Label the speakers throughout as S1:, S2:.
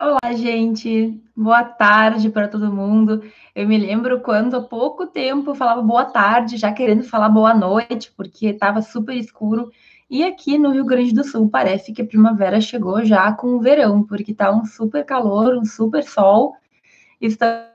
S1: Olá, gente. Boa tarde para todo mundo. Eu me lembro quando há pouco tempo eu falava boa tarde, já querendo falar boa noite, porque estava super escuro. E aqui no Rio Grande do Sul parece que a primavera chegou já com o verão, porque está um super calor, um super sol. Estamos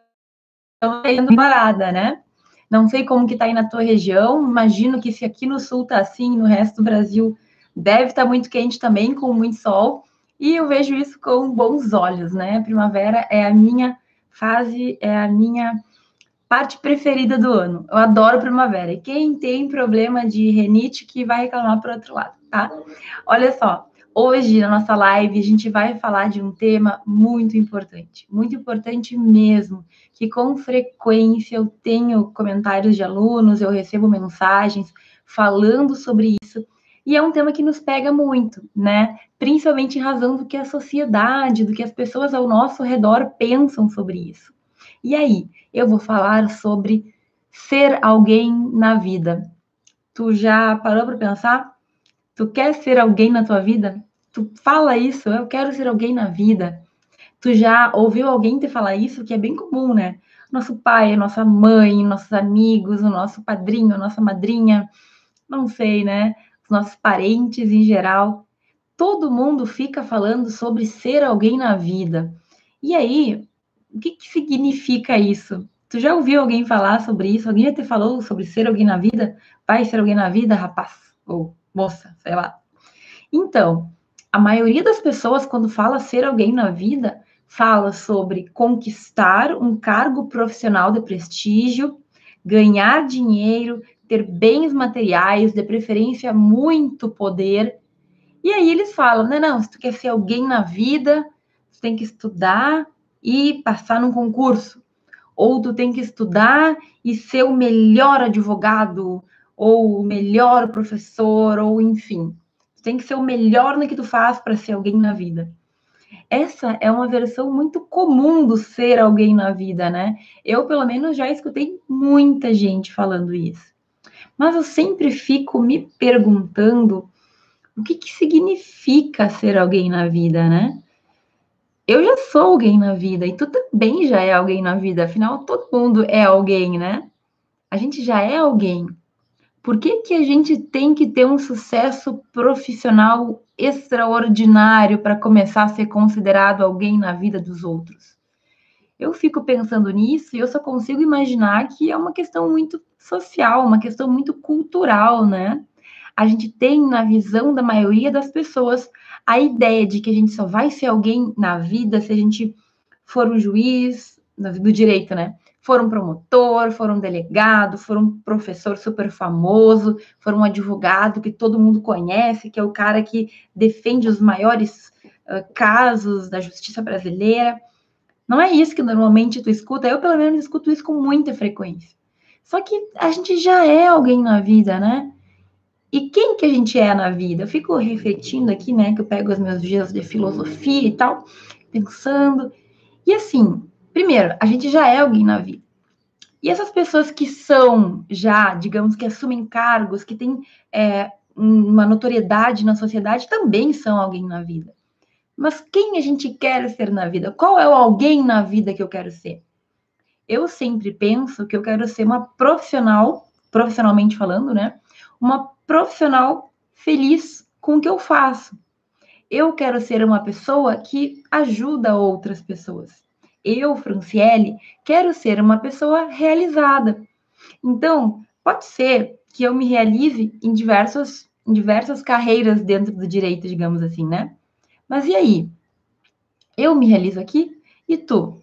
S1: indo parada, né? Não sei como que tá aí na tua região. Imagino que se aqui no sul tá assim, no resto do Brasil deve estar tá muito quente também, com muito sol. E eu vejo isso com bons olhos, né? Primavera é a minha fase, é a minha parte preferida do ano. Eu adoro primavera. E quem tem problema de renite que vai reclamar para outro lado, tá? Olha só, hoje na nossa live a gente vai falar de um tema muito importante, muito importante mesmo, que com frequência eu tenho comentários de alunos, eu recebo mensagens falando sobre isso e é um tema que nos pega muito, né? Principalmente em razão do que a sociedade, do que as pessoas ao nosso redor pensam sobre isso. E aí, eu vou falar sobre ser alguém na vida. Tu já parou para pensar? Tu quer ser alguém na tua vida? Tu fala isso, eu quero ser alguém na vida. Tu já ouviu alguém te falar isso, que é bem comum, né? Nosso pai, nossa mãe, nossos amigos, o nosso padrinho, a nossa madrinha, não sei, né? Os nossos parentes em geral. Todo mundo fica falando sobre ser alguém na vida. E aí, o que, que significa isso? Tu já ouviu alguém falar sobre isso? Alguém já te falou sobre ser alguém na vida? Vai ser alguém na vida, rapaz? Ou moça, sei lá. Então, a maioria das pessoas, quando fala ser alguém na vida, fala sobre conquistar um cargo profissional de prestígio, ganhar dinheiro, ter bens materiais, de preferência muito poder. E aí eles falam, né, não, se tu quer ser alguém na vida, tu tem que estudar e passar num concurso. Ou tu tem que estudar e ser o melhor advogado, ou o melhor professor, ou enfim. Tu tem que ser o melhor no que tu faz para ser alguém na vida. Essa é uma versão muito comum do ser alguém na vida, né? Eu, pelo menos, já escutei muita gente falando isso. Mas eu sempre fico me perguntando o que, que significa ser alguém na vida, né? Eu já sou alguém na vida e tu também já é alguém na vida, afinal, todo mundo é alguém, né? A gente já é alguém. Por que, que a gente tem que ter um sucesso profissional extraordinário para começar a ser considerado alguém na vida dos outros? Eu fico pensando nisso e eu só consigo imaginar que é uma questão muito social, uma questão muito cultural, né? A gente tem na visão da maioria das pessoas a ideia de que a gente só vai ser alguém na vida se a gente for um juiz, do direito, né? For um promotor, for um delegado, for um professor super famoso, for um advogado que todo mundo conhece, que é o cara que defende os maiores uh, casos da justiça brasileira. Não é isso que normalmente tu escuta. Eu, pelo menos, escuto isso com muita frequência. Só que a gente já é alguém na vida, né? E quem que a gente é na vida? Eu fico refletindo aqui, né? Que eu pego os meus dias de filosofia e tal, pensando. E assim, primeiro, a gente já é alguém na vida. E essas pessoas que são já, digamos que assumem cargos, que têm é, uma notoriedade na sociedade, também são alguém na vida. Mas quem a gente quer ser na vida? Qual é o alguém na vida que eu quero ser? Eu sempre penso que eu quero ser uma profissional, profissionalmente falando, né? Uma profissional feliz com o que eu faço. Eu quero ser uma pessoa que ajuda outras pessoas. Eu, Franciele, quero ser uma pessoa realizada. Então, pode ser que eu me realize em diversas, em diversas carreiras dentro do direito, digamos assim, né? Mas e aí? Eu me realizo aqui e tu?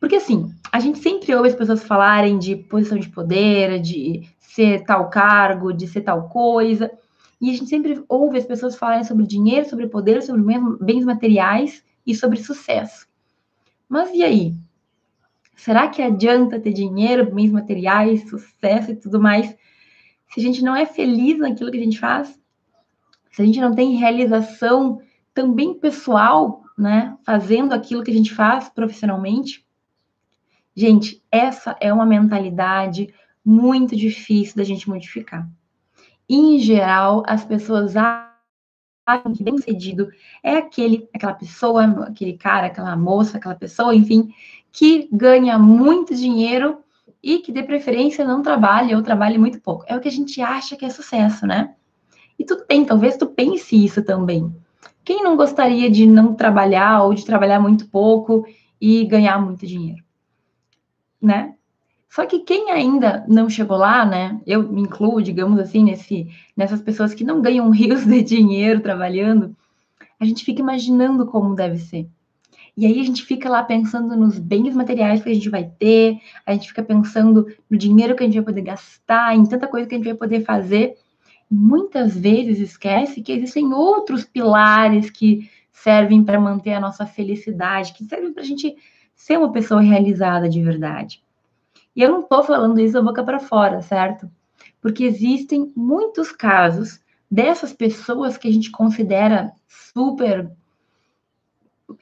S1: Porque assim, a gente sempre ouve as pessoas falarem de posição de poder, de ser tal cargo, de ser tal coisa. E a gente sempre ouve as pessoas falarem sobre dinheiro, sobre poder, sobre bens materiais e sobre sucesso. Mas e aí? Será que adianta ter dinheiro, bens materiais, sucesso e tudo mais, se a gente não é feliz naquilo que a gente faz? Se a gente não tem realização também pessoal, né, fazendo aquilo que a gente faz profissionalmente. Gente, essa é uma mentalidade muito difícil da gente modificar. Em geral, as pessoas que bem sucedido é aquele, aquela pessoa, aquele cara, aquela moça, aquela pessoa, enfim, que ganha muito dinheiro e que de preferência não trabalha ou trabalhe muito pouco. É o que a gente acha que é sucesso, né? E tu tem, talvez tu pense isso também. Quem não gostaria de não trabalhar ou de trabalhar muito pouco e ganhar muito dinheiro? Né? Só que quem ainda não chegou lá, né? Eu me incluo, digamos assim, nesse, nessas pessoas que não ganham rios de dinheiro trabalhando, a gente fica imaginando como deve ser. E aí a gente fica lá pensando nos bens materiais que a gente vai ter, a gente fica pensando no dinheiro que a gente vai poder gastar, em tanta coisa que a gente vai poder fazer. Muitas vezes esquece que existem outros pilares que servem para manter a nossa felicidade, que servem para a gente ser uma pessoa realizada de verdade. E eu não estou falando isso da boca para fora, certo? Porque existem muitos casos dessas pessoas que a gente considera super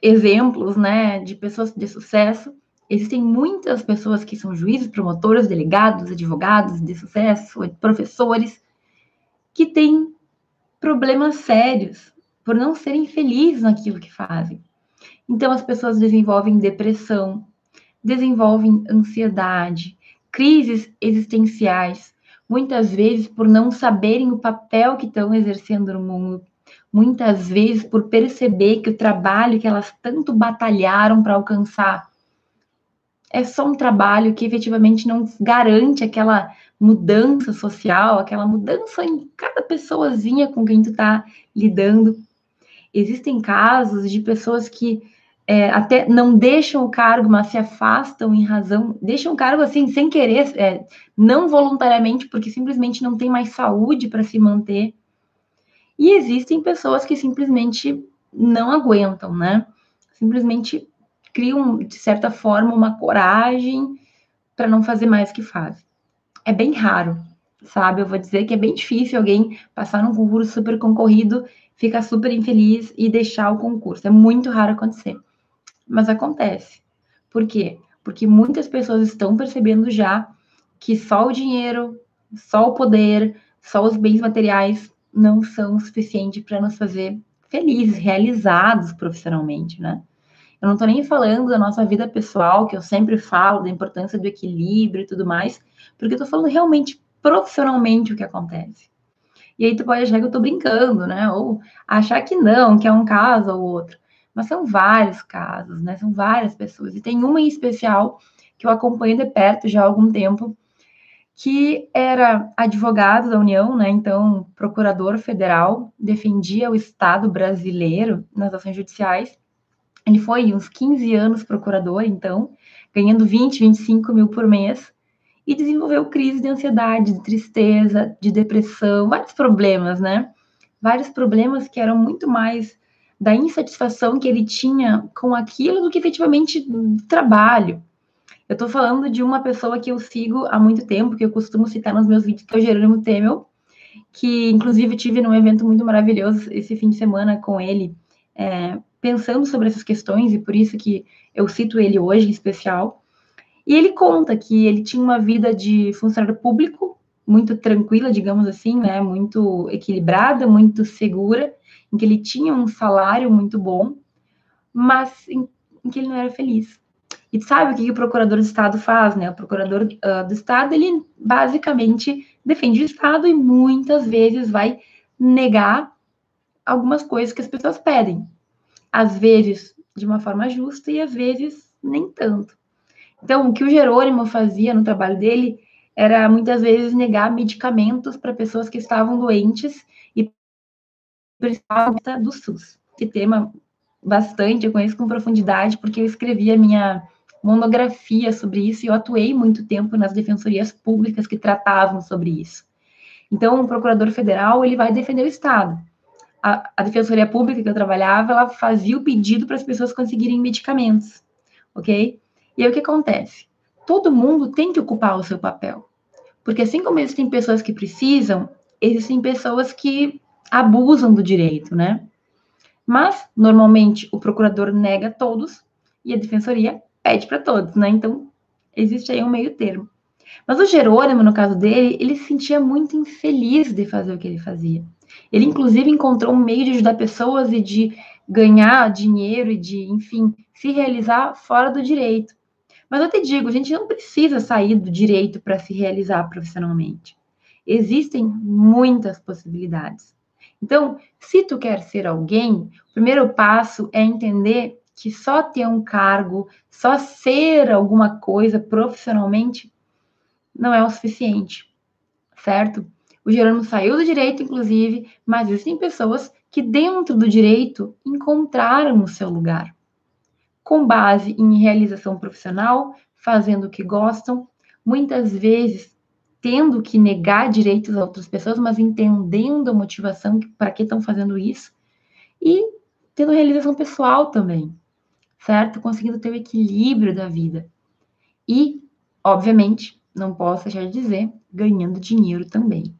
S1: exemplos, né, de pessoas de sucesso. Existem muitas pessoas que são juízes, promotores, delegados, advogados de sucesso, professores, que têm problemas sérios por não serem felizes naquilo que fazem. Então, as pessoas desenvolvem depressão, desenvolvem ansiedade, crises existenciais, muitas vezes por não saberem o papel que estão exercendo no mundo, muitas vezes por perceber que o trabalho que elas tanto batalharam para alcançar é só um trabalho que efetivamente não garante aquela mudança social, aquela mudança em cada pessoazinha com quem tu está lidando. Existem casos de pessoas que é, até não deixam o cargo, mas se afastam em razão, deixam o cargo assim, sem querer, é, não voluntariamente, porque simplesmente não tem mais saúde para se manter. E existem pessoas que simplesmente não aguentam, né? Simplesmente criam, de certa forma, uma coragem para não fazer mais o que fazem. É bem raro, sabe? Eu vou dizer que é bem difícil alguém passar num concurso super concorrido, ficar super infeliz e deixar o concurso. É muito raro acontecer mas acontece. Por quê? Porque muitas pessoas estão percebendo já que só o dinheiro, só o poder, só os bens materiais não são suficientes para nos fazer felizes, realizados profissionalmente, né? Eu não estou nem falando da nossa vida pessoal, que eu sempre falo da importância do equilíbrio e tudo mais, porque eu estou falando realmente profissionalmente o que acontece. E aí tu pode achar que eu estou brincando, né? Ou achar que não, que é um caso ou outro mas são vários casos, né? São várias pessoas. E tem uma em especial que eu acompanho de perto já há algum tempo, que era advogado da União, né? Então, procurador federal, defendia o Estado brasileiro nas ações judiciais. Ele foi uns 15 anos procurador, então, ganhando 20, 25 mil por mês, e desenvolveu crise de ansiedade, de tristeza, de depressão, vários problemas, né? Vários problemas que eram muito mais da insatisfação que ele tinha com aquilo do que efetivamente trabalho. Eu estou falando de uma pessoa que eu sigo há muito tempo, que eu costumo citar nos meus vídeos, que é o Jerônimo Temel, que inclusive tive num evento muito maravilhoso esse fim de semana com ele, é, pensando sobre essas questões, e por isso que eu cito ele hoje em especial. E ele conta que ele tinha uma vida de funcionário público muito tranquila, digamos assim, né, muito equilibrada, muito segura, em que ele tinha um salário muito bom, mas em, em que ele não era feliz. E sabe o que, que o procurador do Estado faz, né? O procurador uh, do Estado, ele basicamente defende o Estado e muitas vezes vai negar algumas coisas que as pessoas pedem. Às vezes de uma forma justa e às vezes nem tanto. Então, o que o Jerônimo fazia no trabalho dele era muitas vezes negar medicamentos para pessoas que estavam doentes principal do SUS. Esse tema bastante, eu conheço com profundidade, porque eu escrevi a minha monografia sobre isso e eu atuei muito tempo nas defensorias públicas que tratavam sobre isso. Então, o procurador federal, ele vai defender o Estado. A, a defensoria pública que eu trabalhava, ela fazia o pedido para as pessoas conseguirem medicamentos, ok? E aí o que acontece? Todo mundo tem que ocupar o seu papel. Porque assim como existem pessoas que precisam, existem pessoas que abusam do direito, né? Mas, normalmente, o procurador nega todos e a defensoria pede para todos, né? Então, existe aí um meio termo. Mas o Jerônimo, no caso dele, ele se sentia muito infeliz de fazer o que ele fazia. Ele, inclusive, encontrou um meio de ajudar pessoas e de ganhar dinheiro e de, enfim, se realizar fora do direito. Mas eu te digo, a gente não precisa sair do direito para se realizar profissionalmente. Existem muitas possibilidades. Então, se tu quer ser alguém, o primeiro passo é entender que só ter um cargo, só ser alguma coisa profissionalmente não é o suficiente, certo? O Gerônimo saiu do direito, inclusive, mas existem pessoas que dentro do direito encontraram o seu lugar. Com base em realização profissional, fazendo o que gostam, muitas vezes tendo que negar direitos a outras pessoas, mas entendendo a motivação para que estão fazendo isso e tendo realização pessoal também, certo? Conseguindo ter o equilíbrio da vida. E, obviamente, não posso deixar de dizer, ganhando dinheiro também.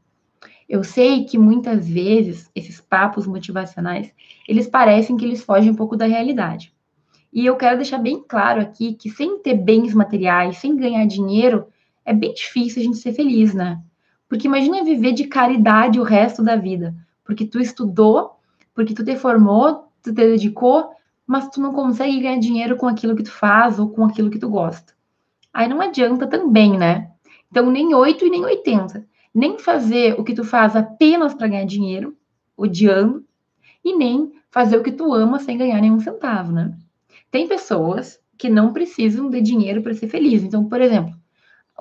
S1: Eu sei que muitas vezes esses papos motivacionais, eles parecem que eles fogem um pouco da realidade. E eu quero deixar bem claro aqui que sem ter bens materiais, sem ganhar dinheiro, é bem difícil a gente ser feliz, né? Porque imagina viver de caridade o resto da vida, porque tu estudou, porque tu te formou, tu te dedicou, mas tu não consegue ganhar dinheiro com aquilo que tu faz ou com aquilo que tu gosta. Aí não adianta também, né? Então, nem 8 e nem 80. Nem fazer o que tu faz apenas para ganhar dinheiro, odiando, e nem fazer o que tu ama sem ganhar nenhum centavo, né? Tem pessoas que não precisam de dinheiro para ser feliz. Então, por exemplo,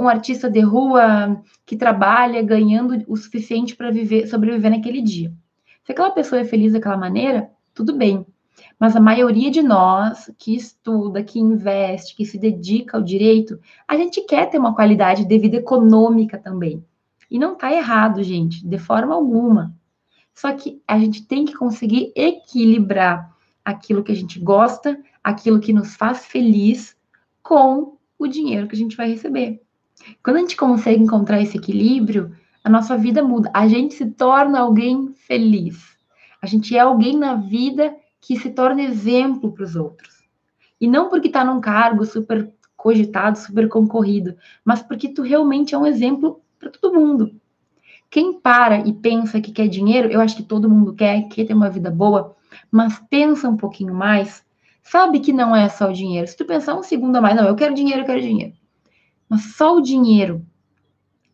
S1: um artista de rua que trabalha ganhando o suficiente para viver, sobreviver naquele dia. Se aquela pessoa é feliz daquela maneira, tudo bem. Mas a maioria de nós que estuda, que investe, que se dedica ao direito, a gente quer ter uma qualidade de vida econômica também. E não está errado, gente, de forma alguma. Só que a gente tem que conseguir equilibrar aquilo que a gente gosta, aquilo que nos faz feliz, com o dinheiro que a gente vai receber. Quando a gente consegue encontrar esse equilíbrio, a nossa vida muda. A gente se torna alguém feliz. A gente é alguém na vida que se torna exemplo para os outros. E não porque está num cargo super cogitado, super concorrido, mas porque tu realmente é um exemplo para todo mundo. Quem para e pensa que quer dinheiro, eu acho que todo mundo quer, quer ter uma vida boa, mas pensa um pouquinho mais, sabe que não é só o dinheiro. Se tu pensar um segundo a mais, não, eu quero dinheiro, eu quero dinheiro. Mas só o dinheiro,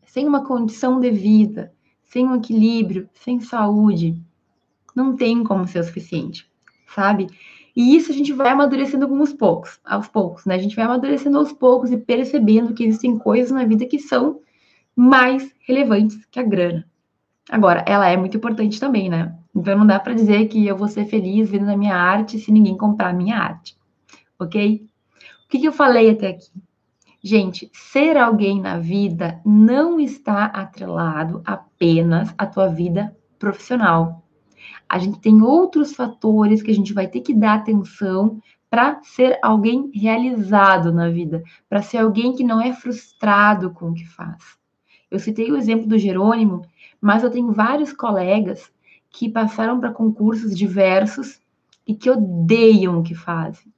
S1: sem uma condição de vida, sem um equilíbrio, sem saúde, não tem como ser o suficiente, sabe? E isso a gente vai amadurecendo alguns poucos, aos poucos, né? A gente vai amadurecendo aos poucos e percebendo que existem coisas na vida que são mais relevantes que a grana. Agora, ela é muito importante também, né? Então não dá para dizer que eu vou ser feliz vendo a minha arte se ninguém comprar a minha arte, ok? O que, que eu falei até aqui? Gente, ser alguém na vida não está atrelado apenas à tua vida profissional. A gente tem outros fatores que a gente vai ter que dar atenção para ser alguém realizado na vida, para ser alguém que não é frustrado com o que faz. Eu citei o exemplo do Jerônimo, mas eu tenho vários colegas que passaram para concursos diversos e que odeiam o que fazem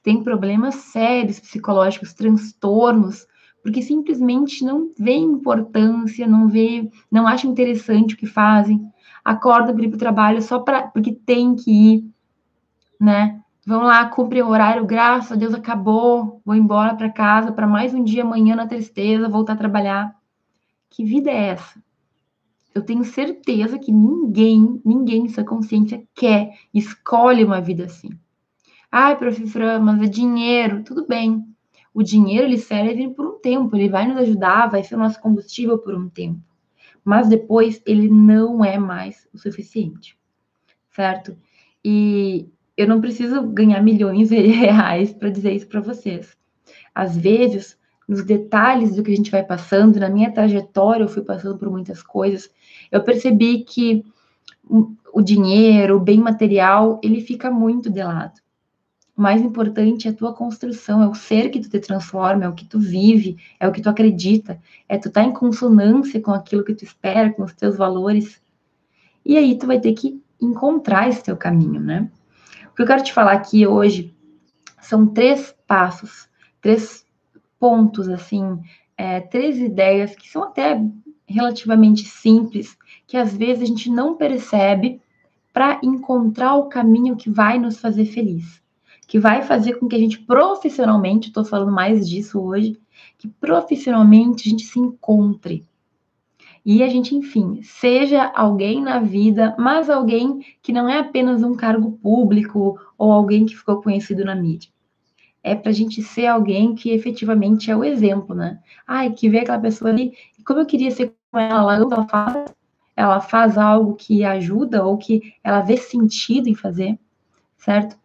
S1: que tem problemas sérios psicológicos, transtornos, porque simplesmente não vê importância, não vê, não acha interessante o que fazem, acordam para ir para o trabalho só pra, porque tem que ir, né? Vão lá, cumprem o horário, graças a Deus acabou, vou embora para casa para mais um dia amanhã na tristeza, voltar a trabalhar. Que vida é essa? Eu tenho certeza que ninguém, ninguém em sua consciência quer, escolhe uma vida assim. Ai, professora, mas é dinheiro. Tudo bem. O dinheiro ele serve por um tempo, ele vai nos ajudar, vai ser o nosso combustível por um tempo. Mas depois ele não é mais o suficiente. Certo? E eu não preciso ganhar milhões de reais para dizer isso para vocês. Às vezes, nos detalhes do que a gente vai passando, na minha trajetória, eu fui passando por muitas coisas, eu percebi que o dinheiro, o bem material, ele fica muito de lado. O mais importante é a tua construção, é o ser que tu te transforma, é o que tu vive, é o que tu acredita, é tu estar tá em consonância com aquilo que tu espera, com os teus valores. E aí tu vai ter que encontrar esse teu caminho, né? O que eu quero te falar aqui hoje são três passos, três pontos, assim, é, três ideias que são até relativamente simples, que às vezes a gente não percebe para encontrar o caminho que vai nos fazer feliz, que vai fazer com que a gente profissionalmente, estou falando mais disso hoje, que profissionalmente a gente se encontre. E a gente, enfim, seja alguém na vida, mas alguém que não é apenas um cargo público ou alguém que ficou conhecido na mídia é para a gente ser alguém que efetivamente é o exemplo, né? Ai, que vê aquela pessoa ali, como eu queria ser como ela, ela faz, ela faz algo que ajuda ou que ela vê sentido em fazer, certo?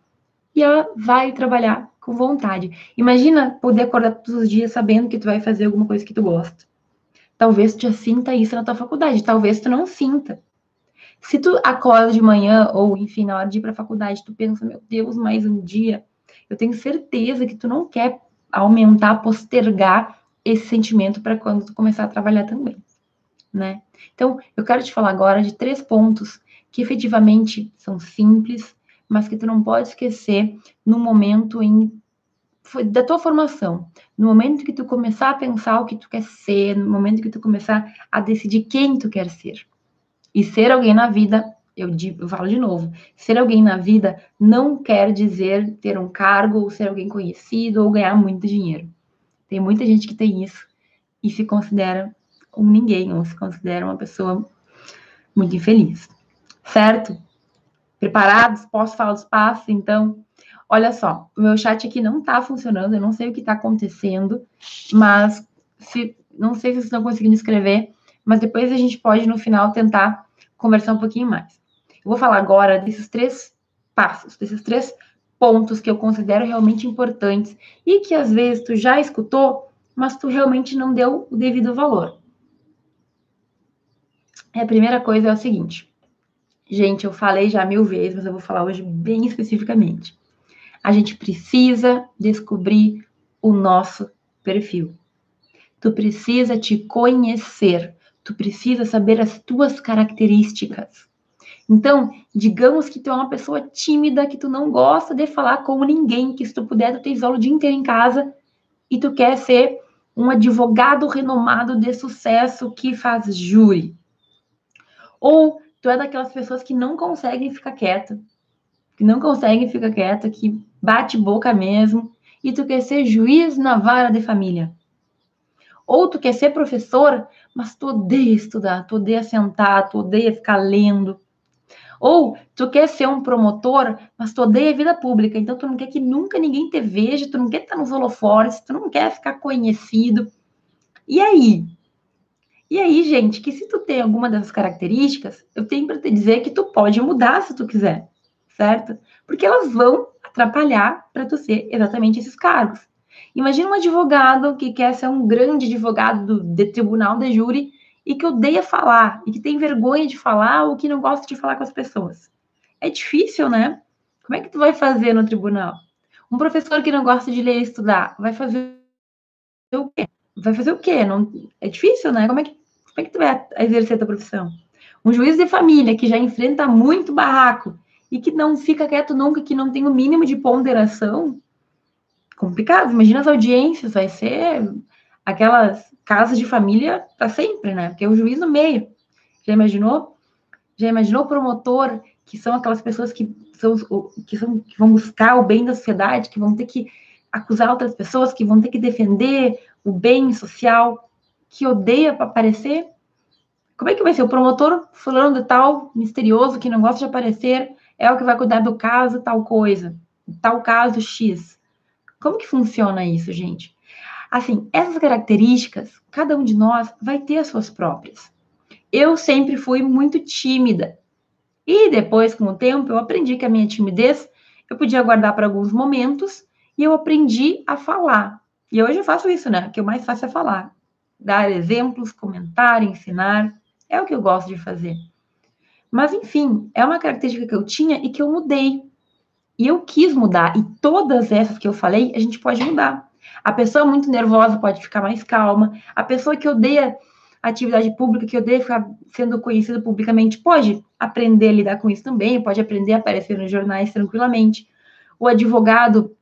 S1: E ela vai trabalhar com vontade. Imagina poder acordar todos os dias sabendo que tu vai fazer alguma coisa que tu gosta. Talvez tu já sinta isso na tua faculdade, talvez tu não sinta. Se tu acorda de manhã ou, enfim, na hora de ir para a faculdade, tu pensa, meu Deus, mais um dia, eu tenho certeza que tu não quer aumentar, postergar esse sentimento para quando tu começar a trabalhar também, né? Então, eu quero te falar agora de três pontos que efetivamente são simples, mas que tu não pode esquecer no momento em da tua formação, no momento que tu começar a pensar o que tu quer ser, no momento que tu começar a decidir quem tu quer ser. E ser alguém na vida eu, digo, eu falo de novo, ser alguém na vida não quer dizer ter um cargo, ou ser alguém conhecido, ou ganhar muito dinheiro. Tem muita gente que tem isso e se considera um ninguém, ou se considera uma pessoa muito infeliz. Certo? Preparados? Posso falar os passos, então? Olha só, o meu chat aqui não tá funcionando, eu não sei o que tá acontecendo, mas se, não sei se vocês estão conseguindo escrever, mas depois a gente pode, no final, tentar conversar um pouquinho mais. Eu vou falar agora desses três passos, desses três pontos que eu considero realmente importantes e que às vezes tu já escutou, mas tu realmente não deu o devido valor. A primeira coisa é o seguinte. Gente, eu falei já mil vezes, mas eu vou falar hoje bem especificamente. A gente precisa descobrir o nosso perfil. Tu precisa te conhecer. Tu precisa saber as tuas características. Então, digamos que tu é uma pessoa tímida, que tu não gosta de falar com ninguém, que se tu puder, tu te isola o dia inteiro em casa e tu quer ser um advogado renomado de sucesso que faz júri. Ou tu é daquelas pessoas que não conseguem ficar quieta, que não conseguem ficar quieta, que bate boca mesmo, e tu quer ser juiz na vara de família. Ou tu quer ser professor, mas tu odeia estudar, tu odeia sentar, tu odeia ficar lendo, ou tu quer ser um promotor, mas tu odeia a vida pública, então tu não quer que nunca ninguém te veja, tu não quer estar nos holofotes, tu não quer ficar conhecido. E aí? E aí, gente, que se tu tem alguma dessas características, eu tenho para te dizer que tu pode mudar se tu quiser, certo? Porque elas vão atrapalhar para tu ser exatamente esses cargos. Imagina um advogado que quer ser um grande advogado do, de tribunal de júri e que odeia falar, e que tem vergonha de falar ou que não gosta de falar com as pessoas. É difícil, né? Como é que tu vai fazer no tribunal? Um professor que não gosta de ler e estudar, vai fazer o quê? Vai fazer o quê? Não, é difícil, né? Como é, que, como é que tu vai exercer a tua profissão? Um juiz de família que já enfrenta muito barraco e que não fica quieto nunca, que não tem o mínimo de ponderação, complicado. Imagina as audiências, vai ser aquelas casas de família para sempre, né? Porque é o juiz no meio. Já imaginou? Já imaginou o promotor, que são aquelas pessoas que são, que são que vão buscar o bem da sociedade, que vão ter que acusar outras pessoas, que vão ter que defender o bem social, que odeia para aparecer? Como é que vai ser? O promotor fulano de tal, misterioso, que não gosta de aparecer, é o que vai cuidar do caso, tal coisa, tal caso X. Como que funciona isso, gente? Assim, essas características, cada um de nós vai ter as suas próprias. Eu sempre fui muito tímida. E depois, com o tempo, eu aprendi que a minha timidez eu podia guardar para alguns momentos e eu aprendi a falar. E hoje eu faço isso, né? O que eu mais faço é falar. Dar exemplos, comentar, ensinar. É o que eu gosto de fazer. Mas, enfim, é uma característica que eu tinha e que eu mudei. E eu quis mudar. E todas essas que eu falei, a gente pode mudar. A pessoa muito nervosa pode ficar mais calma. A pessoa que odeia atividade pública, que odeia ficar sendo conhecida publicamente, pode aprender a lidar com isso também, pode aprender a aparecer nos jornais tranquilamente. O advogado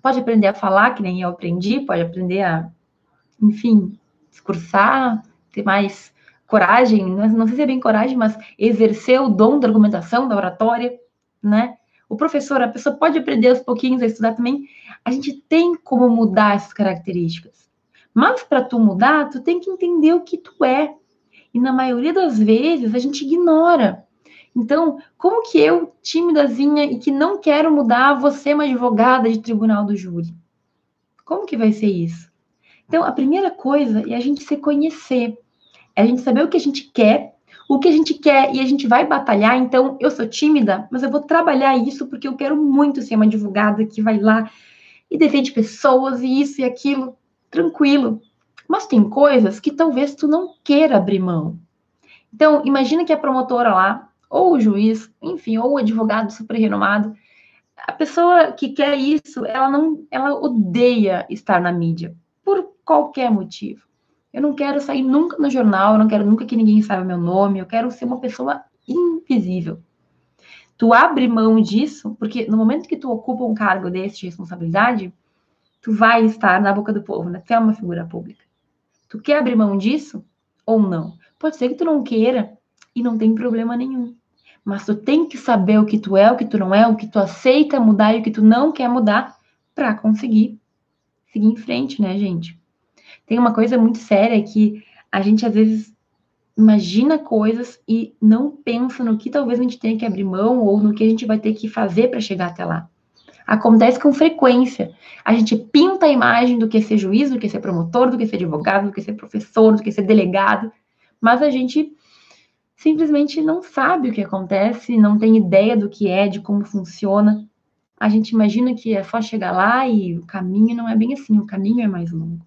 S1: pode aprender a falar, que nem eu aprendi, pode aprender a, enfim, discursar, ter mais coragem, não sei se é bem coragem, mas exercer o dom da argumentação, da oratória, né? O professor, a pessoa pode aprender aos pouquinhos a estudar também. A gente tem como mudar essas características. Mas para tu mudar, tu tem que entender o que tu é. E na maioria das vezes a gente ignora. Então, como que eu, timidazinha e que não quero mudar, você uma advogada de tribunal do júri? Como que vai ser isso? Então, a primeira coisa é a gente se conhecer. É a gente saber o que a gente quer, o que a gente quer e a gente vai batalhar. Então, eu sou tímida, mas eu vou trabalhar isso porque eu quero muito ser uma advogada que vai lá e defende pessoas e isso e aquilo. Tranquilo. Mas tem coisas que talvez tu não queira abrir mão. Então, imagina que a promotora lá, ou o juiz, enfim, ou o advogado super renomado, a pessoa que quer isso, ela não, ela odeia estar na mídia por qualquer motivo. Eu não quero sair nunca no jornal, eu não quero nunca que ninguém saiba meu nome, eu quero ser uma pessoa invisível. Tu abre mão disso, porque no momento que tu ocupa um cargo desse de responsabilidade, tu vai estar na boca do povo, né? Tu é uma figura pública. Tu quer abrir mão disso ou não? Pode ser que tu não queira e não tem problema nenhum. Mas tu tem que saber o que tu é, o que tu não é, o que tu aceita mudar e o que tu não quer mudar para conseguir seguir em frente, né, gente? Tem uma coisa muito séria que a gente às vezes imagina coisas e não pensa no que talvez a gente tenha que abrir mão ou no que a gente vai ter que fazer para chegar até lá. Acontece com frequência. A gente pinta a imagem do que é ser juiz, do que é ser promotor, do que é ser advogado, do que ser professor, do que ser delegado, mas a gente simplesmente não sabe o que acontece, não tem ideia do que é, de como funciona. A gente imagina que é só chegar lá e o caminho não é bem assim, o caminho é mais longo,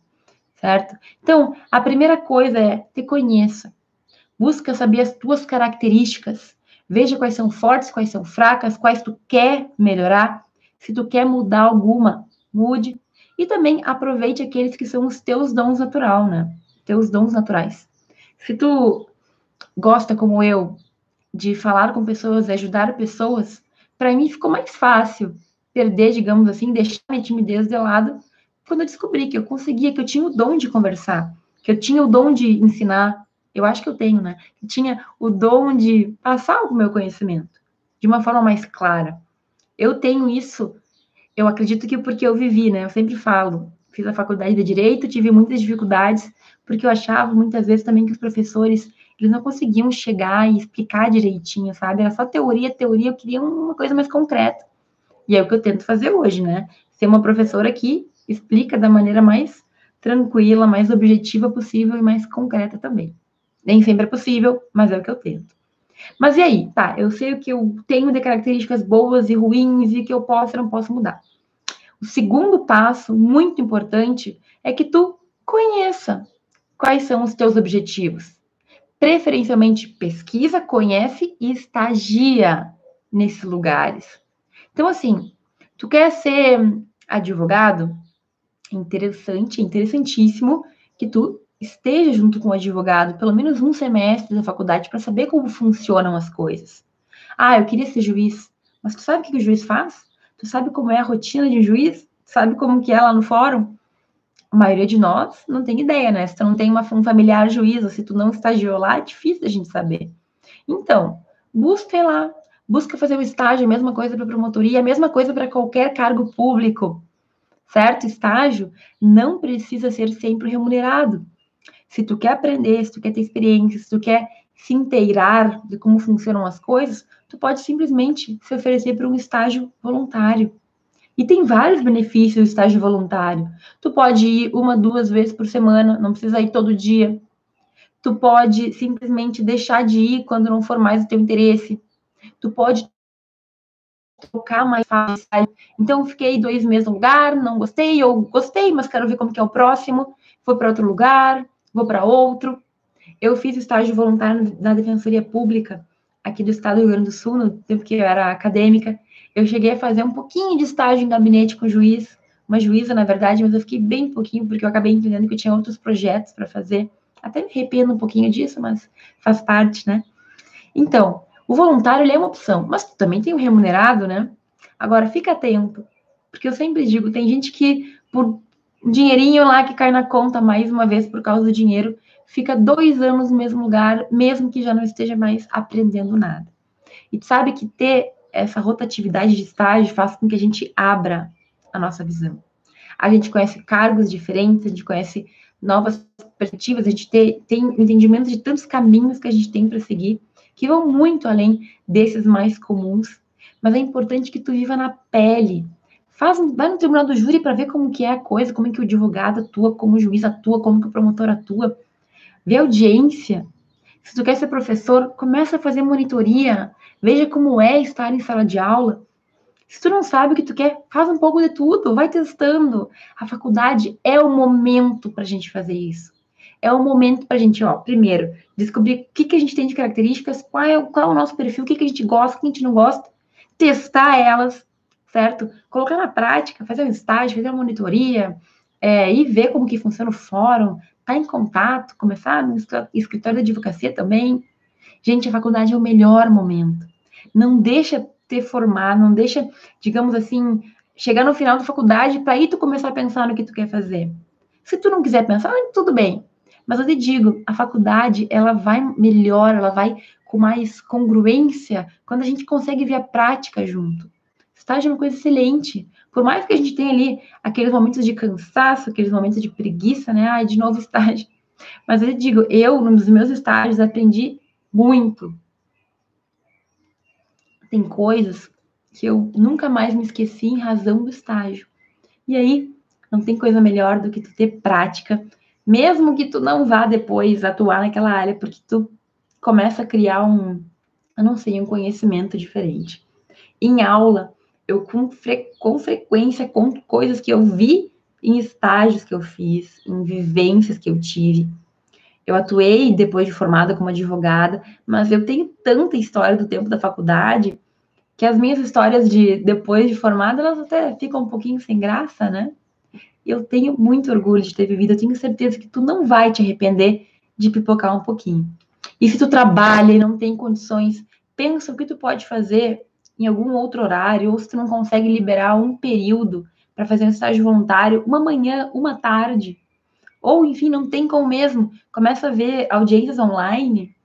S1: certo? Então, a primeira coisa é te conheça. Busca saber as tuas características. Veja quais são fortes, quais são fracas, quais tu quer melhorar. Se tu quer mudar alguma, mude. E também aproveite aqueles que são os teus dons natural, né? Teus dons naturais. Se tu gosta, como eu, de falar com pessoas, ajudar pessoas, para mim ficou mais fácil perder, digamos assim, deixar minha timidez de lado quando eu descobri que eu conseguia, que eu tinha o dom de conversar, que eu tinha o dom de ensinar. Eu acho que eu tenho, né? Que tinha o dom de passar o meu conhecimento de uma forma mais clara. Eu tenho isso, eu acredito que porque eu vivi, né? Eu sempre falo, fiz a faculdade de direito, tive muitas dificuldades, porque eu achava muitas vezes também que os professores eles não conseguiam chegar e explicar direitinho, sabe? Era só teoria, teoria, eu queria uma coisa mais concreta. E é o que eu tento fazer hoje, né? Ser uma professora que explica da maneira mais tranquila, mais objetiva possível e mais concreta também. Nem sempre é possível, mas é o que eu tento. Mas e aí? Tá, eu sei o que eu tenho de características boas e ruins e que eu posso e não posso mudar. O segundo passo, muito importante, é que tu conheça quais são os teus objetivos preferencialmente pesquisa, conhece e estagia nesses lugares. Então, assim, tu quer ser advogado? Interessante, interessantíssimo que tu esteja junto com o advogado pelo menos um semestre da faculdade para saber como funcionam as coisas. Ah, eu queria ser juiz, mas tu sabe o que o juiz faz? Tu sabe como é a rotina de um juiz? Sabe como que é lá no fórum? a maioria de nós não tem ideia, né? Se tu não tem uma, um familiar juiz, ou se tu não estagiou lá, é difícil a gente saber. Então, busca lá, busca fazer o estágio, a mesma coisa para promotoria, a mesma coisa para qualquer cargo público, certo? Estágio não precisa ser sempre remunerado. Se tu quer aprender, se tu quer ter experiência, se tu quer se inteirar de como funcionam as coisas, tu pode simplesmente se oferecer para um estágio voluntário. E tem vários benefícios do estágio voluntário. Tu pode ir uma, duas vezes por semana, não precisa ir todo dia. Tu pode simplesmente deixar de ir quando não for mais o teu interesse. Tu pode trocar mais fácil. Então, fiquei dois meses no lugar, não gostei, ou gostei, mas quero ver como que é o próximo. Vou para outro lugar, vou para outro. Eu fiz estágio voluntário na Defensoria Pública aqui do Estado do Rio Grande do Sul, no tempo que eu era acadêmica, eu cheguei a fazer um pouquinho de estágio em gabinete com juiz, uma juíza, na verdade, mas eu fiquei bem pouquinho, porque eu acabei entendendo que eu tinha outros projetos para fazer. Até me arrependo um pouquinho disso, mas faz parte, né? Então, o voluntário, ele é uma opção, mas também tem o remunerado, né? Agora, fica atento, porque eu sempre digo, tem gente que, por um dinheirinho lá que cai na conta mais uma vez por causa do dinheiro, fica dois anos no mesmo lugar, mesmo que já não esteja mais aprendendo nada. E sabe que ter essa rotatividade de estágio faz com que a gente abra a nossa visão. A gente conhece cargos diferentes, a gente conhece novas perspectivas, a gente tem, tem entendimento de tantos caminhos que a gente tem para seguir, que vão muito além desses mais comuns, mas é importante que tu viva na pele. Faz, vai no tribunal do júri para ver como que é a coisa, como é que o advogado atua, como o juiz atua, como que o promotor atua. Vê audiência. Se tu quer ser professor, começa a fazer monitoria. Veja como é estar em sala de aula. Se tu não sabe o que tu quer, faz um pouco de tudo, vai testando. A faculdade é o momento para a gente fazer isso. É o momento para a gente, ó, primeiro, descobrir o que, que a gente tem de características, qual é, qual é o nosso perfil, o que, que a gente gosta, o que a gente não gosta, testar elas, certo? Colocar na prática, fazer um estágio, fazer uma monitoria, é, e ver como que funciona o fórum, estar tá em contato, começar no escritório da advocacia também. Gente, a faculdade é o melhor momento. Não deixa ter formar, não deixa, digamos assim, chegar no final da faculdade para aí tu começar a pensar no que tu quer fazer. Se tu não quiser pensar, tudo bem. Mas eu te digo, a faculdade, ela vai melhor, ela vai com mais congruência quando a gente consegue ver a prática junto. Estágio é uma coisa excelente. Por mais que a gente tenha ali aqueles momentos de cansaço, aqueles momentos de preguiça, né? Ai, de novo estágio. Mas eu digo, eu, nos meus estágios, aprendi muito tem coisas que eu nunca mais me esqueci em razão do estágio. E aí, não tem coisa melhor do que tu ter prática, mesmo que tu não vá depois atuar naquela área, porque tu começa a criar um, eu não sei, um conhecimento diferente. Em aula, eu com, fre com frequência conto coisas que eu vi em estágios que eu fiz, em vivências que eu tive. Eu atuei depois de formada como advogada, mas eu tenho tanta história do tempo da faculdade que as minhas histórias de depois de formada, elas até ficam um pouquinho sem graça, né? Eu tenho muito orgulho de ter vivido, eu tenho certeza que tu não vai te arrepender de pipocar um pouquinho. E se tu trabalha e não tem condições, pensa o que tu pode fazer em algum outro horário, ou se tu não consegue liberar um período para fazer um estágio voluntário, uma manhã, uma tarde, ou, enfim, não tem como mesmo, começa a ver audiências online,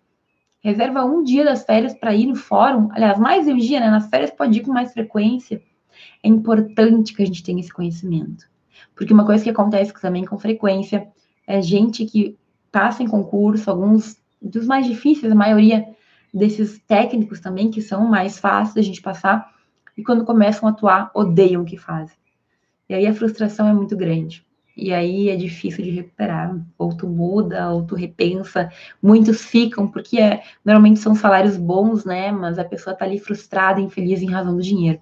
S1: reserva um dia das férias para ir no fórum. Aliás, mais um dia, né? Nas férias pode ir com mais frequência. É importante que a gente tenha esse conhecimento. Porque uma coisa que acontece também com frequência é gente que passa em concurso, alguns dos mais difíceis, a maioria desses técnicos também, que são mais fáceis da gente passar, e quando começam a atuar, odeiam o que fazem. E aí a frustração é muito grande. E aí é difícil de recuperar. Ou tu muda, ou tu repensa. Muitos ficam, porque é, normalmente são salários bons, né? Mas a pessoa tá ali frustrada, infeliz em razão do dinheiro.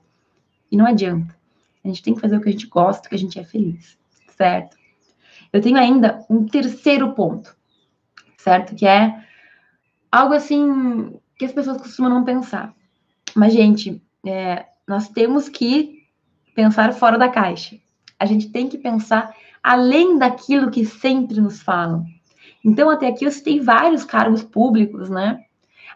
S1: E não adianta. A gente tem que fazer o que a gente gosta, que a gente é feliz, certo? Eu tenho ainda um terceiro ponto, certo? Que é algo assim que as pessoas costumam não pensar. Mas, gente, é, nós temos que pensar fora da caixa. A gente tem que pensar além daquilo que sempre nos falam. Então, até aqui eu citei vários cargos públicos, né?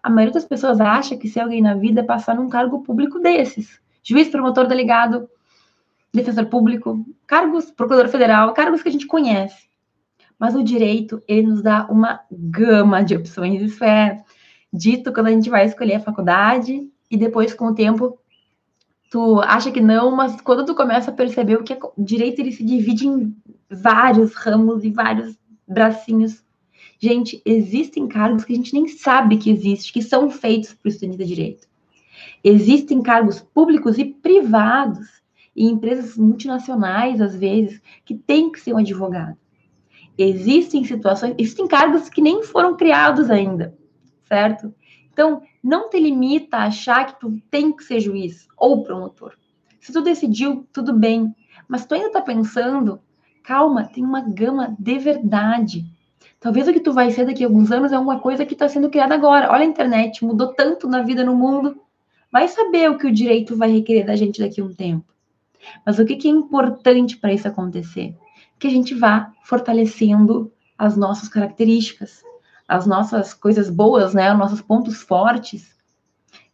S1: A maioria das pessoas acha que ser alguém na vida é passar num cargo público desses. Juiz, promotor, delegado, defensor público, cargos, procurador federal, cargos que a gente conhece. Mas o direito, ele nos dá uma gama de opções. Isso é dito quando a gente vai escolher a faculdade e depois, com o tempo, tu acha que não, mas quando tu começa a perceber o que é direito, ele se divide em vários ramos e vários bracinhos. Gente, existem cargos que a gente nem sabe que existe, que são feitos para o estudante de direito. Existem cargos públicos e privados, e empresas multinacionais, às vezes, que tem que ser um advogado. Existem situações, existem cargos que nem foram criados ainda, certo? Então, não te limita a achar que tu tem que ser juiz ou promotor. Se tu decidiu, tudo bem. Mas tu ainda tá pensando, calma, tem uma gama de verdade. Talvez o que tu vai ser daqui a alguns anos é uma coisa que está sendo criada agora. Olha a internet, mudou tanto na vida no mundo. Vai saber o que o direito vai requerer da gente daqui a um tempo. Mas o que, que é importante para isso acontecer? Que a gente vá fortalecendo as nossas características, as nossas coisas boas, né, os nossos pontos fortes.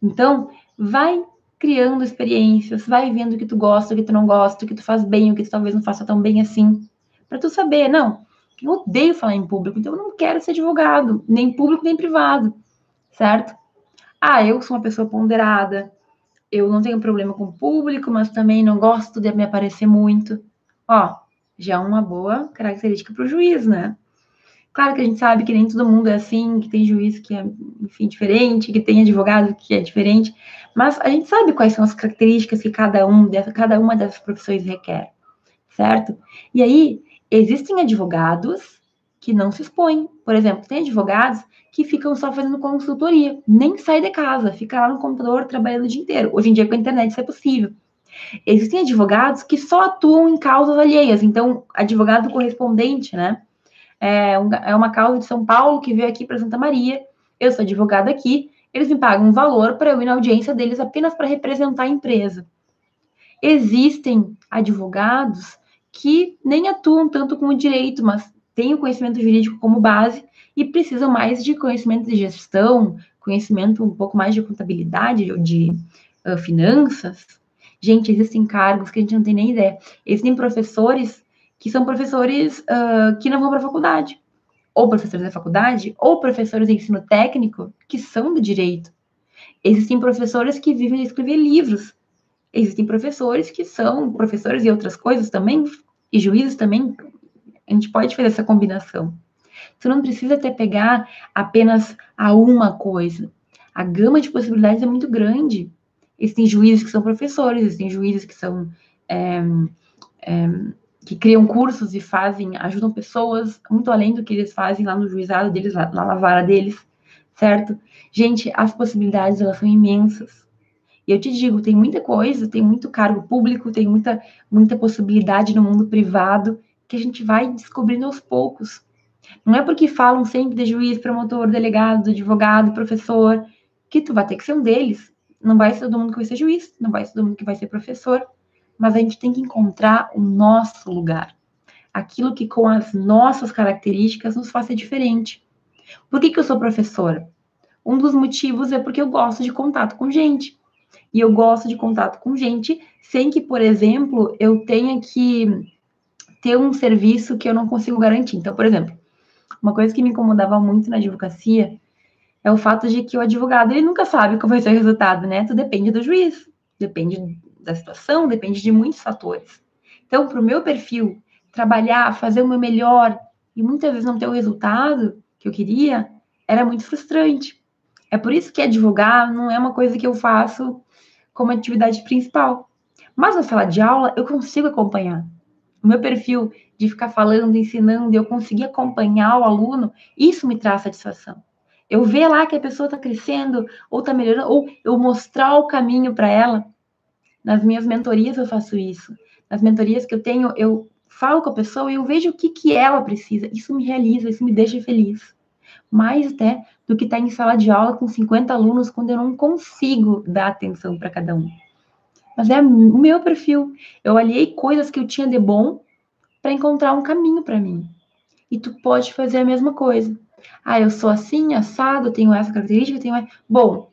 S1: Então, vai criando experiências, vai vendo o que tu gosta, o que tu não gosta, o que tu faz bem, o que tu talvez não faça tão bem assim, para tu saber, não, eu odeio falar em público, então eu não quero ser advogado, nem público nem privado, certo? Ah, eu sou uma pessoa ponderada, eu não tenho problema com o público, mas também não gosto de me aparecer muito. Ó, já é uma boa característica para o juiz, né? Claro que a gente sabe que nem todo mundo é assim, que tem juiz que é, enfim, diferente, que tem advogado que é diferente, mas a gente sabe quais são as características que cada, um dessa, cada uma dessas profissões requer, certo? E aí, existem advogados que não se expõem. Por exemplo, tem advogados que ficam só fazendo consultoria, nem sai de casa, fica lá no computador trabalhando o dia inteiro. Hoje em dia, com a internet, isso é possível. Existem advogados que só atuam em causas alheias, então, advogado correspondente, né? é, é uma causa de São Paulo que veio aqui para Santa Maria. Eu sou advogada aqui, eles me pagam um valor para eu ir na audiência deles apenas para representar a empresa. Existem advogados que nem atuam tanto com o direito, mas têm o conhecimento jurídico como base e precisam mais de conhecimento de gestão, conhecimento um pouco mais de contabilidade ou de uh, finanças. Gente, existem cargos que a gente não tem nem ideia. Existem professores que são professores uh, que não vão para a faculdade, ou professores da faculdade, ou professores de ensino técnico que são do direito. Existem professores que vivem de escrever livros. Existem professores que são professores e outras coisas também, e juízes também. A gente pode fazer essa combinação. Você não precisa até pegar apenas a uma coisa. A gama de possibilidades é muito grande. Existem juízes que são professores, existem juízes que são é, é, que criam cursos e fazem, ajudam pessoas muito além do que eles fazem lá no juizado deles, lá na vara deles, certo? Gente, as possibilidades elas são imensas. E eu te digo, tem muita coisa, tem muito cargo público, tem muita muita possibilidade no mundo privado que a gente vai descobrindo aos poucos. Não é porque falam sempre de juiz, promotor, delegado, advogado, professor, que tu vai ter que ser um deles. Não vai ser todo mundo que vai ser juiz, não vai ser todo mundo que vai ser professor mas a gente tem que encontrar o nosso lugar, aquilo que com as nossas características nos faça diferente. Por que, que eu sou professora? Um dos motivos é porque eu gosto de contato com gente. E eu gosto de contato com gente sem que, por exemplo, eu tenha que ter um serviço que eu não consigo garantir. Então, por exemplo, uma coisa que me incomodava muito na advocacia é o fato de que o advogado ele nunca sabe qual vai ser o resultado, né? Tudo depende do juiz, depende da situação, depende de muitos fatores. Então, para o meu perfil, trabalhar, fazer o meu melhor e muitas vezes não ter o resultado que eu queria, era muito frustrante. É por isso que advogar não é uma coisa que eu faço como atividade principal. Mas na sala de aula, eu consigo acompanhar. O meu perfil de ficar falando, ensinando, eu conseguir acompanhar o aluno, isso me traz satisfação. Eu ver lá que a pessoa está crescendo, ou está melhorando, ou eu mostrar o caminho para ela, nas minhas mentorias eu faço isso. Nas mentorias que eu tenho, eu falo com a pessoa e eu vejo o que, que ela precisa. Isso me realiza, isso me deixa feliz. Mais até do que estar em sala de aula com 50 alunos quando eu não consigo dar atenção para cada um. Mas é o meu perfil. Eu aliei coisas que eu tinha de bom para encontrar um caminho para mim. E tu pode fazer a mesma coisa. Ah, eu sou assim, assado, tenho essa característica, tenho. Bom,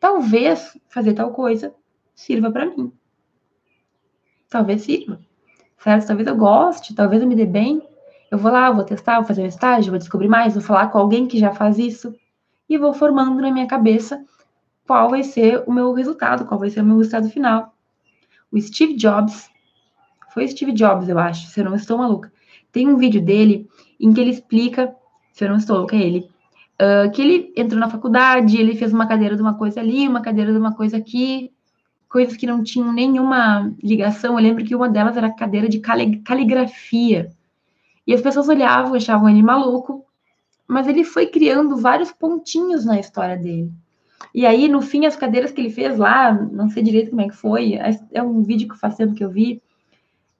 S1: talvez fazer tal coisa sirva para mim. Talvez sirva, certo? Talvez eu goste, talvez eu me dê bem. Eu vou lá, vou testar, vou fazer um estágio, vou descobrir mais, vou falar com alguém que já faz isso e vou formando na minha cabeça qual vai ser o meu resultado, qual vai ser o meu resultado final. O Steve Jobs, foi Steve Jobs, eu acho, se eu não estou maluca. Tem um vídeo dele em que ele explica, se eu não estou louca, é ele, uh, que ele entrou na faculdade, ele fez uma cadeira de uma coisa ali, uma cadeira de uma coisa aqui, coisas que não tinham nenhuma ligação. Eu lembro que uma delas era cadeira de caligrafia. E as pessoas olhavam, achavam ele maluco, mas ele foi criando vários pontinhos na história dele. E aí, no fim, as cadeiras que ele fez lá, não sei direito como é que foi, é, é um vídeo que faz tempo que eu vi,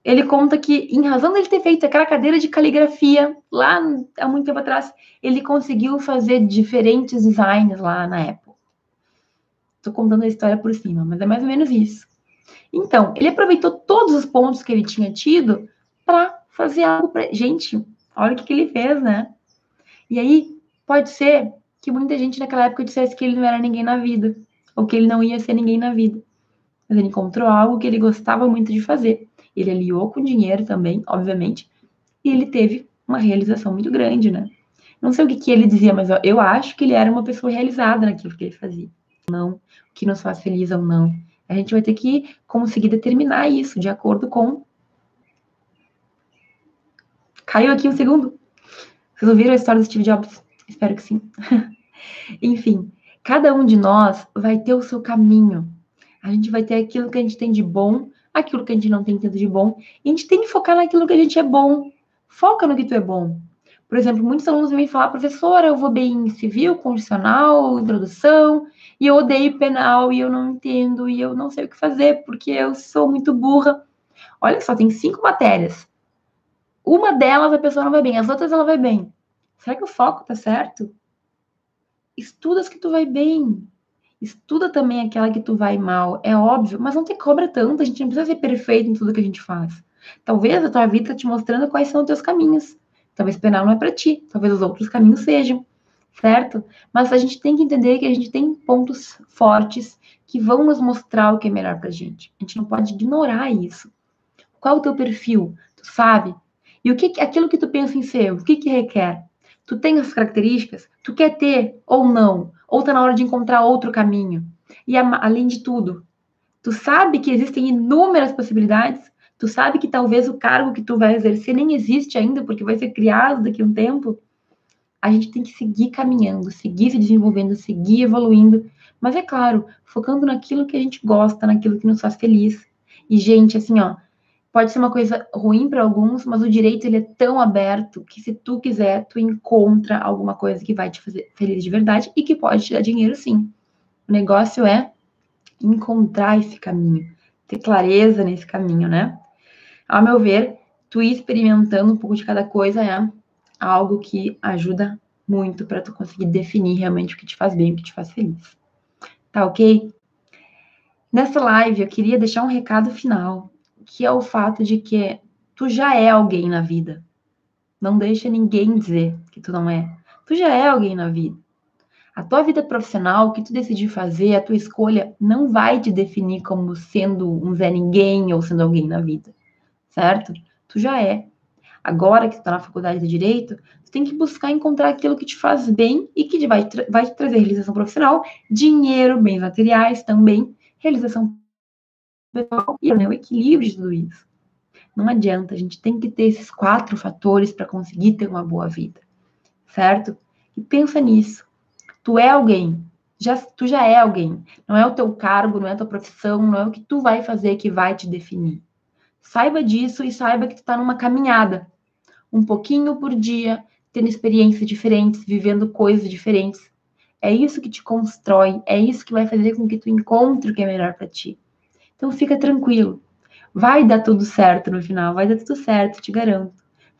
S1: ele conta que, em razão dele ter feito aquela cadeira de caligrafia, lá há muito tempo atrás, ele conseguiu fazer diferentes designs lá na época. Estou contando a história por cima, mas é mais ou menos isso. Então, ele aproveitou todos os pontos que ele tinha tido para fazer algo para. Gente, olha o que, que ele fez, né? E aí, pode ser que muita gente naquela época dissesse que ele não era ninguém na vida, ou que ele não ia ser ninguém na vida. Mas ele encontrou algo que ele gostava muito de fazer. Ele aliou com dinheiro também, obviamente, e ele teve uma realização muito grande, né? Não sei o que, que ele dizia, mas eu, eu acho que ele era uma pessoa realizada naquilo que ele fazia. Não, o que nos faz feliz ou não. A gente vai ter que conseguir determinar isso de acordo com. Caiu aqui um segundo. Vocês ouviram a história do Steve Jobs? Espero que sim. Enfim, cada um de nós vai ter o seu caminho. A gente vai ter aquilo que a gente tem de bom, aquilo que a gente não tem tanto de bom. E a gente tem que focar naquilo que a gente é bom. Foca no que tu é bom. Por exemplo, muitos alunos vêm falar, professora, eu vou bem em civil, condicional, introdução, e eu odeio penal, e eu não entendo, e eu não sei o que fazer, porque eu sou muito burra. Olha só, tem cinco matérias. Uma delas a pessoa não vai bem, as outras ela vai bem. Será que o foco tá certo? Estuda as que tu vai bem. Estuda também aquela que tu vai mal. É óbvio, mas não te cobra tanto. A gente não precisa ser perfeito em tudo que a gente faz. Talvez a tua vida tá te mostrando quais são os teus caminhos. Talvez penal não é para ti, talvez os outros caminhos sejam, certo? Mas a gente tem que entender que a gente tem pontos fortes que vão nos mostrar o que é melhor para a gente. A gente não pode ignorar isso. Qual o teu perfil? Tu sabe? E o que aquilo que tu pensa em ser, o que que requer? Tu tem as características? Tu quer ter ou não? Ou tá na hora de encontrar outro caminho? E além de tudo, tu sabe que existem inúmeras possibilidades Tu sabe que talvez o cargo que tu vai exercer nem existe ainda, porque vai ser criado daqui a um tempo. A gente tem que seguir caminhando, seguir se desenvolvendo, seguir evoluindo. Mas é claro, focando naquilo que a gente gosta, naquilo que nos faz feliz. E, gente, assim, ó, pode ser uma coisa ruim para alguns, mas o direito ele é tão aberto que se tu quiser, tu encontra alguma coisa que vai te fazer feliz de verdade e que pode te dar dinheiro sim. O negócio é encontrar esse caminho, ter clareza nesse caminho, né? Ao meu ver, tu ir experimentando um pouco de cada coisa é algo que ajuda muito para tu conseguir definir realmente o que te faz bem, o que te faz feliz. Tá ok? Nessa live eu queria deixar um recado final, que é o fato de que tu já é alguém na vida. Não deixa ninguém dizer que tu não é. Tu já é alguém na vida. A tua vida profissional, o que tu decidir fazer, a tua escolha, não vai te definir como sendo um Zé Ninguém ou sendo alguém na vida certo? Tu já é. Agora que tu tá na faculdade de Direito, tu tem que buscar encontrar aquilo que te faz bem e que vai, vai te trazer realização profissional, dinheiro, bens materiais também, realização né, o equilíbrio de tudo isso. Não adianta, a gente tem que ter esses quatro fatores para conseguir ter uma boa vida, certo? E pensa nisso. Tu é alguém, já, tu já é alguém. Não é o teu cargo, não é a tua profissão, não é o que tu vai fazer que vai te definir. Saiba disso e saiba que tu está numa caminhada. Um pouquinho por dia, tendo experiências diferentes, vivendo coisas diferentes. É isso que te constrói, é isso que vai fazer com que tu encontre o que é melhor para ti. Então fica tranquilo. Vai dar tudo certo no final, vai dar tudo certo, te garanto.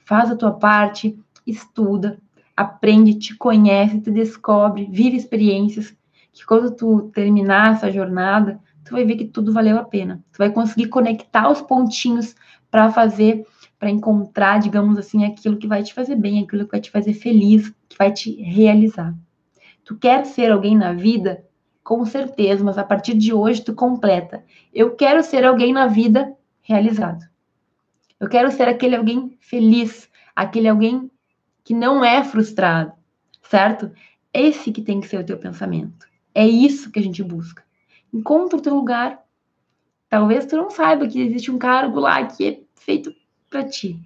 S1: Faz a tua parte, estuda, aprende, te conhece, te descobre, vive experiências que quando tu terminar essa jornada, tu vai ver que tudo valeu a pena. Tu vai conseguir conectar os pontinhos para fazer, para encontrar, digamos assim, aquilo que vai te fazer bem, aquilo que vai te fazer feliz, que vai te realizar. Tu quer ser alguém na vida? Com certeza, mas a partir de hoje tu completa. Eu quero ser alguém na vida realizado. Eu quero ser aquele alguém feliz, aquele alguém que não é frustrado, certo? Esse que tem que ser o teu pensamento. É isso que a gente busca. Encontra o teu lugar. Talvez tu não saiba que existe um cargo lá que é feito para ti.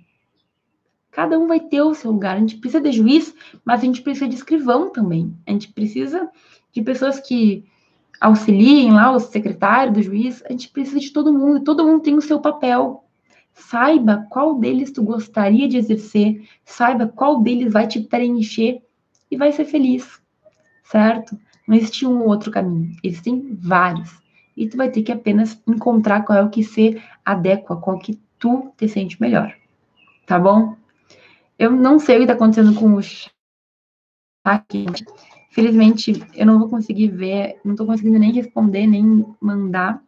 S1: Cada um vai ter o seu lugar. A gente precisa de juiz, mas a gente precisa de escrivão também. A gente precisa de pessoas que auxiliem lá, o secretário do juiz. A gente precisa de todo mundo. Todo mundo tem o seu papel. Saiba qual deles tu gostaria de exercer. Saiba qual deles vai te preencher e vai ser feliz. Certo? Não existe um outro caminho, existem vários. E tu vai ter que apenas encontrar qual é o que se adequa, qual que tu te sente melhor. Tá bom? Eu não sei o que tá acontecendo com o chat aqui. Felizmente, eu não vou conseguir ver, não tô conseguindo nem responder, nem mandar.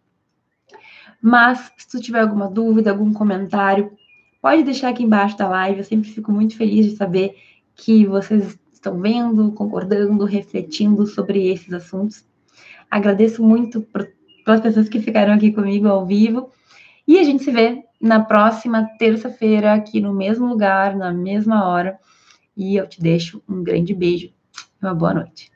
S1: Mas, se tu tiver alguma dúvida, algum comentário, pode deixar aqui embaixo da live. Eu sempre fico muito feliz de saber que vocês estão vendo, concordando, refletindo sobre esses assuntos. Agradeço muito pelas pessoas que ficaram aqui comigo ao vivo E a gente se vê na próxima terça-feira, aqui no mesmo lugar, na mesma hora. E eu te deixo um grande beijo uma boa noite.